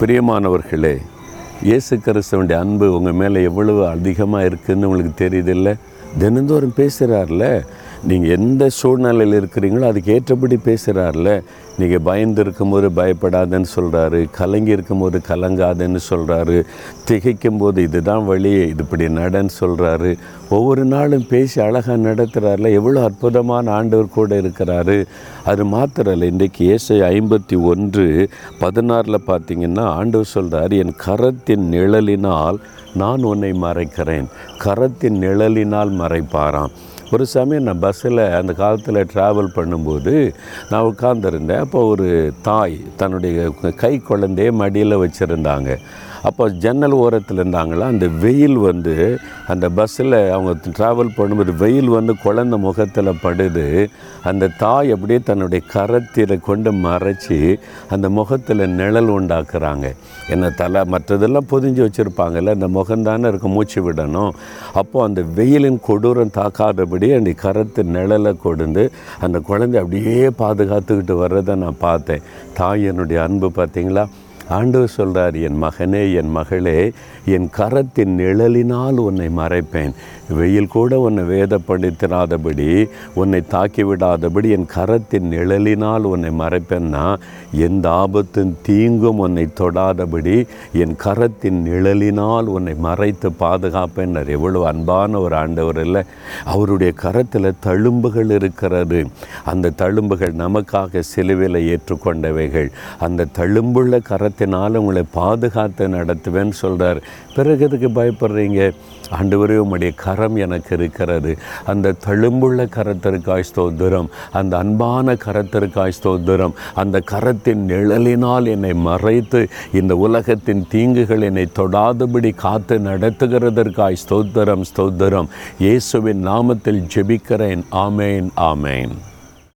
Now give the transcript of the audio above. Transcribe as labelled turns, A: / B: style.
A: பிரியமானவர்களே இயேசு கிறிஸ்தவனுடைய அன்பு உங்கள் மேலே எவ்வளவு அதிகமாக இருக்குதுன்னு உங்களுக்கு தெரியுதில்ல? தினந்தோறும் பேசுகிறார்ல நீங்கள் எந்த சூழ்நிலையில் இருக்கிறீங்களோ அதுக்கு ஏற்றபடி பேசுகிறார்ல நீங்கள் பயந்து இருக்கும்போது பயப்படாதன்னு சொல்கிறாரு கலங்கி இருக்கும்போது கலங்காதன்னு சொல்கிறாரு திகைக்கும் போது இதுதான் வழி இது இப்படி நடன்னு சொல்கிறாரு ஒவ்வொரு நாளும் பேசி அழகாக நடத்துகிறார்ல எவ்வளோ அற்புதமான ஆண்டவர் கூட இருக்கிறாரு. அது மாத்திரம் இல்லை இன்றைக்கு ஏசை ஐம்பத்தி ஒன்று பதினாறில் பார்த்தீங்கன்னா ஆண்டவர் சொல்கிறார் என் கரத்தின் நிழலினால் நான் உன்னை மறைக்கிறேன். கரத்தின் நிழலினால் மறைப்பாராம். ஒரு சமயம் நான் பஸ்ஸில் அந்த காலத்தில் ட்ராவல் பண்ணும்போது நான் உட்காந்துருந்தேன் அப்போ ஒரு தாய் தன்னுடைய கை குழந்தைய மடியில் வச்சுருந்தாங்க. அப்போ ஜன்னல் ஓரத்தில் இருந்தாங்களா அந்த வெயில் வந்து அந்த பஸ்ஸில் அவங்க ட்ராவல் பண்ணும்போது வெயில் வந்து குழந்த முகத்தில் படுது. அந்த தாய் அப்படியே தன்னுடைய கரத்தில் கொண்டு மறைச்சி அந்த முகத்தில் நிழல் உண்டாக்குறாங்க. என்ன தலை மற்றதெல்லாம் பொதிஞ்சு வச்சுருப்பாங்கல்ல அந்த முகம்தானே இருக்க மூச்சு விடணும். அப்போது அந்த வெயிலின் கொடூரம் தாக்காதபடி அந்த கரத்து நிழலை கொடுந்து அந்த குழந்தை அப்படியே பாதுகாத்துக்கிட்டு வர்றதை நான் பார்த்தேன். தாய் என்னுடைய அன்பு பார்த்தீங்களா? ஆண்டவர் சொல்கிறார் என் மகனே என் மகளே என் கரத்தின் நிழலினால் உன்னை மறைப்பேன். வெயில் கூட உன்னை வேதப்படுத்திடாதபடி உன்னை தாக்கி விடாதபடி என் கரத்தின் நிழலினால் உன்னை மறைப்பேன்னா எந்த ஆபத்தும் தீங்கும் உன்னை தொடாதபடி என் கரத்தின் நிழலினால் உன்னை மறைத்து பாதுகாப்பேன் எவ்வளோ அன்பான ஒரு ஆண்டவர் இல்லை அவருடைய கரத்தில் தழும்புகள் இருக்கிறது. அந்த தழும்புகள் நமக்காக சிலுவையில் ஏற்றுக்கொண்டவைகள். அந்த தழும்புள்ள கரத்தினால் உங்களை பாதுகாத்து நடத்துவேன்னு சொல்கிறார் பிறகு எதுக்கு பயப்படுறீங்க? ஆண்டவரே உம்முடைய கரம் எனக்கு இருக்கிறது. அந்த தழும்புள்ள கரத்திற்காய் ஸ்தோத்திரம் அந்த அன்பான கரத்திற்காய் ஸ்தோத்திரம் அந்த கரத்தின் நிழலினால் என்னை மறைத்து இந்த உலகத்தின் தீங்குகள் என்னை தொடாதபடி காத்து நடத்துகிறதற்காய் ஸ்தோத்திரம் ஸ்தோத்திரம். இயேசுவின் நாமத்தில் ஜெபிக்கிறேன். ஆமேன் ஆமேன்.